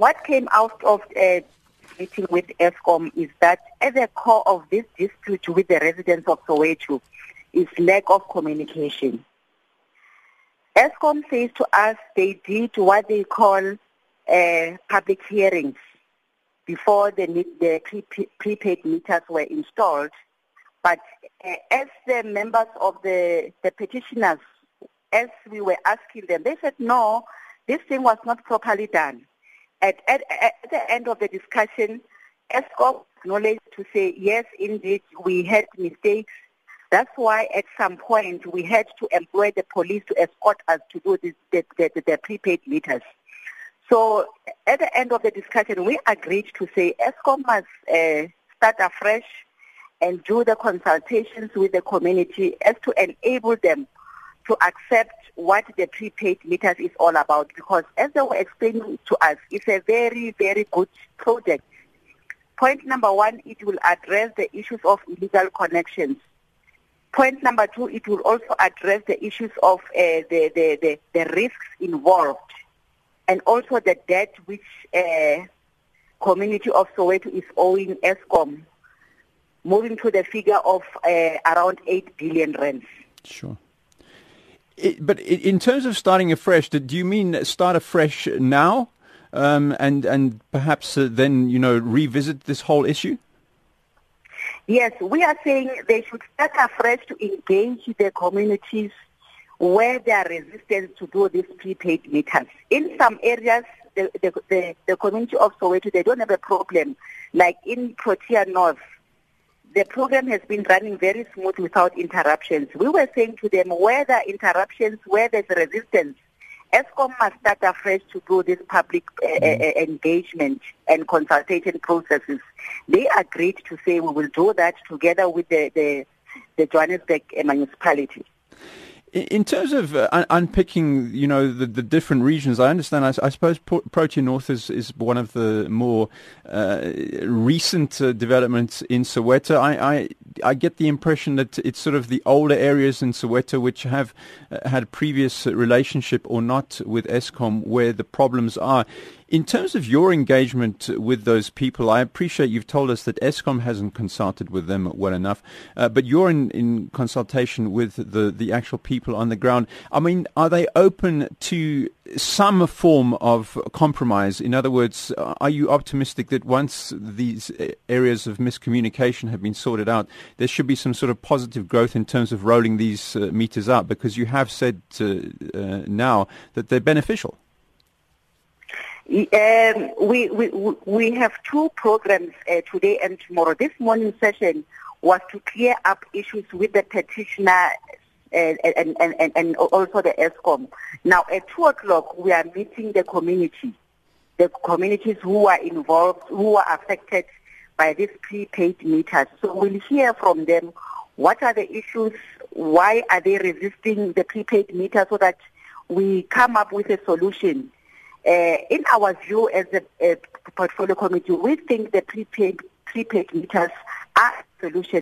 what came out of uh, meeting with Eskom is that at the core of this dispute with the residents of Soweto is lack of communication. Eskom says to us they did what they call uh, public hearings before the, the pre- prepaid meters were installed. But uh, as the members of the, the petitioners, as we were asking them, they said, no, this thing was not properly done. At, at, at the end of the discussion, Eskom acknowledged to say, yes, indeed, we had mistakes. That's why at some point we had to employ the police to escort us to do this, the, the, the prepaid meters. So at the end of the discussion, we agreed to say Eskom must uh, start afresh and do the consultations with the community as to enable them to accept what the prepaid meters is all about because as they were explaining to us, it's a very, very good project. Point number one, it will address the issues of illegal connections. Point number two, it will also address the issues of uh, the, the, the, the risks involved and also the debt which uh, community of Soweto is owing Eskom, moving to the figure of uh, around 8 billion rands. Sure. It, but in terms of starting afresh, do you mean start afresh now, um, and and perhaps uh, then you know revisit this whole issue? Yes, we are saying they should start afresh to engage the communities where they are resistant to do these prepaid meters. In some areas, the, the, the, the community of Soweto, they don't have a problem. Like in Protea North, the program has been running very smooth without interruptions. We were saying to them where there are interruptions, where there's resistance, Eskom must start afresh to do this public uh, mm. engagement and consultation processes. They agreed to say we will do that together with the, the, the Johannesburg municipality. In terms of uh, unpicking, you know, the, the different regions, I understand. I, I suppose Pro- North is, is one of the more uh, recent uh, developments in Soweto. I, I, I get the impression that it's sort of the older areas in Soweto which have uh, had a previous relationship or not with Eskom where the problems are. In terms of your engagement with those people, I appreciate you've told us that Eskom hasn't consulted with them well enough, uh, but you're in, in consultation with the, the actual people on the ground. I mean, are they open to some form of compromise? In other words, are you optimistic that once these areas of miscommunication have been sorted out, there should be some sort of positive growth in terms of rolling these uh, meters up? Because you have said uh, uh now that they're beneficial. Um, we, we, we have two programs uh, today and tomorrow. This morning session was to clear up issues with the petitioner uh, and, and, and, and also the Eskom. Now at 2 o'clock we are meeting the community, the communities who are involved, who are affected by these prepaid meters. So we'll hear from them what are the issues, why are they resisting the prepaid meter so that we come up with a solution uh, in our view as a, a portfolio committee, we think the prepaid, prepaid meters are a solution.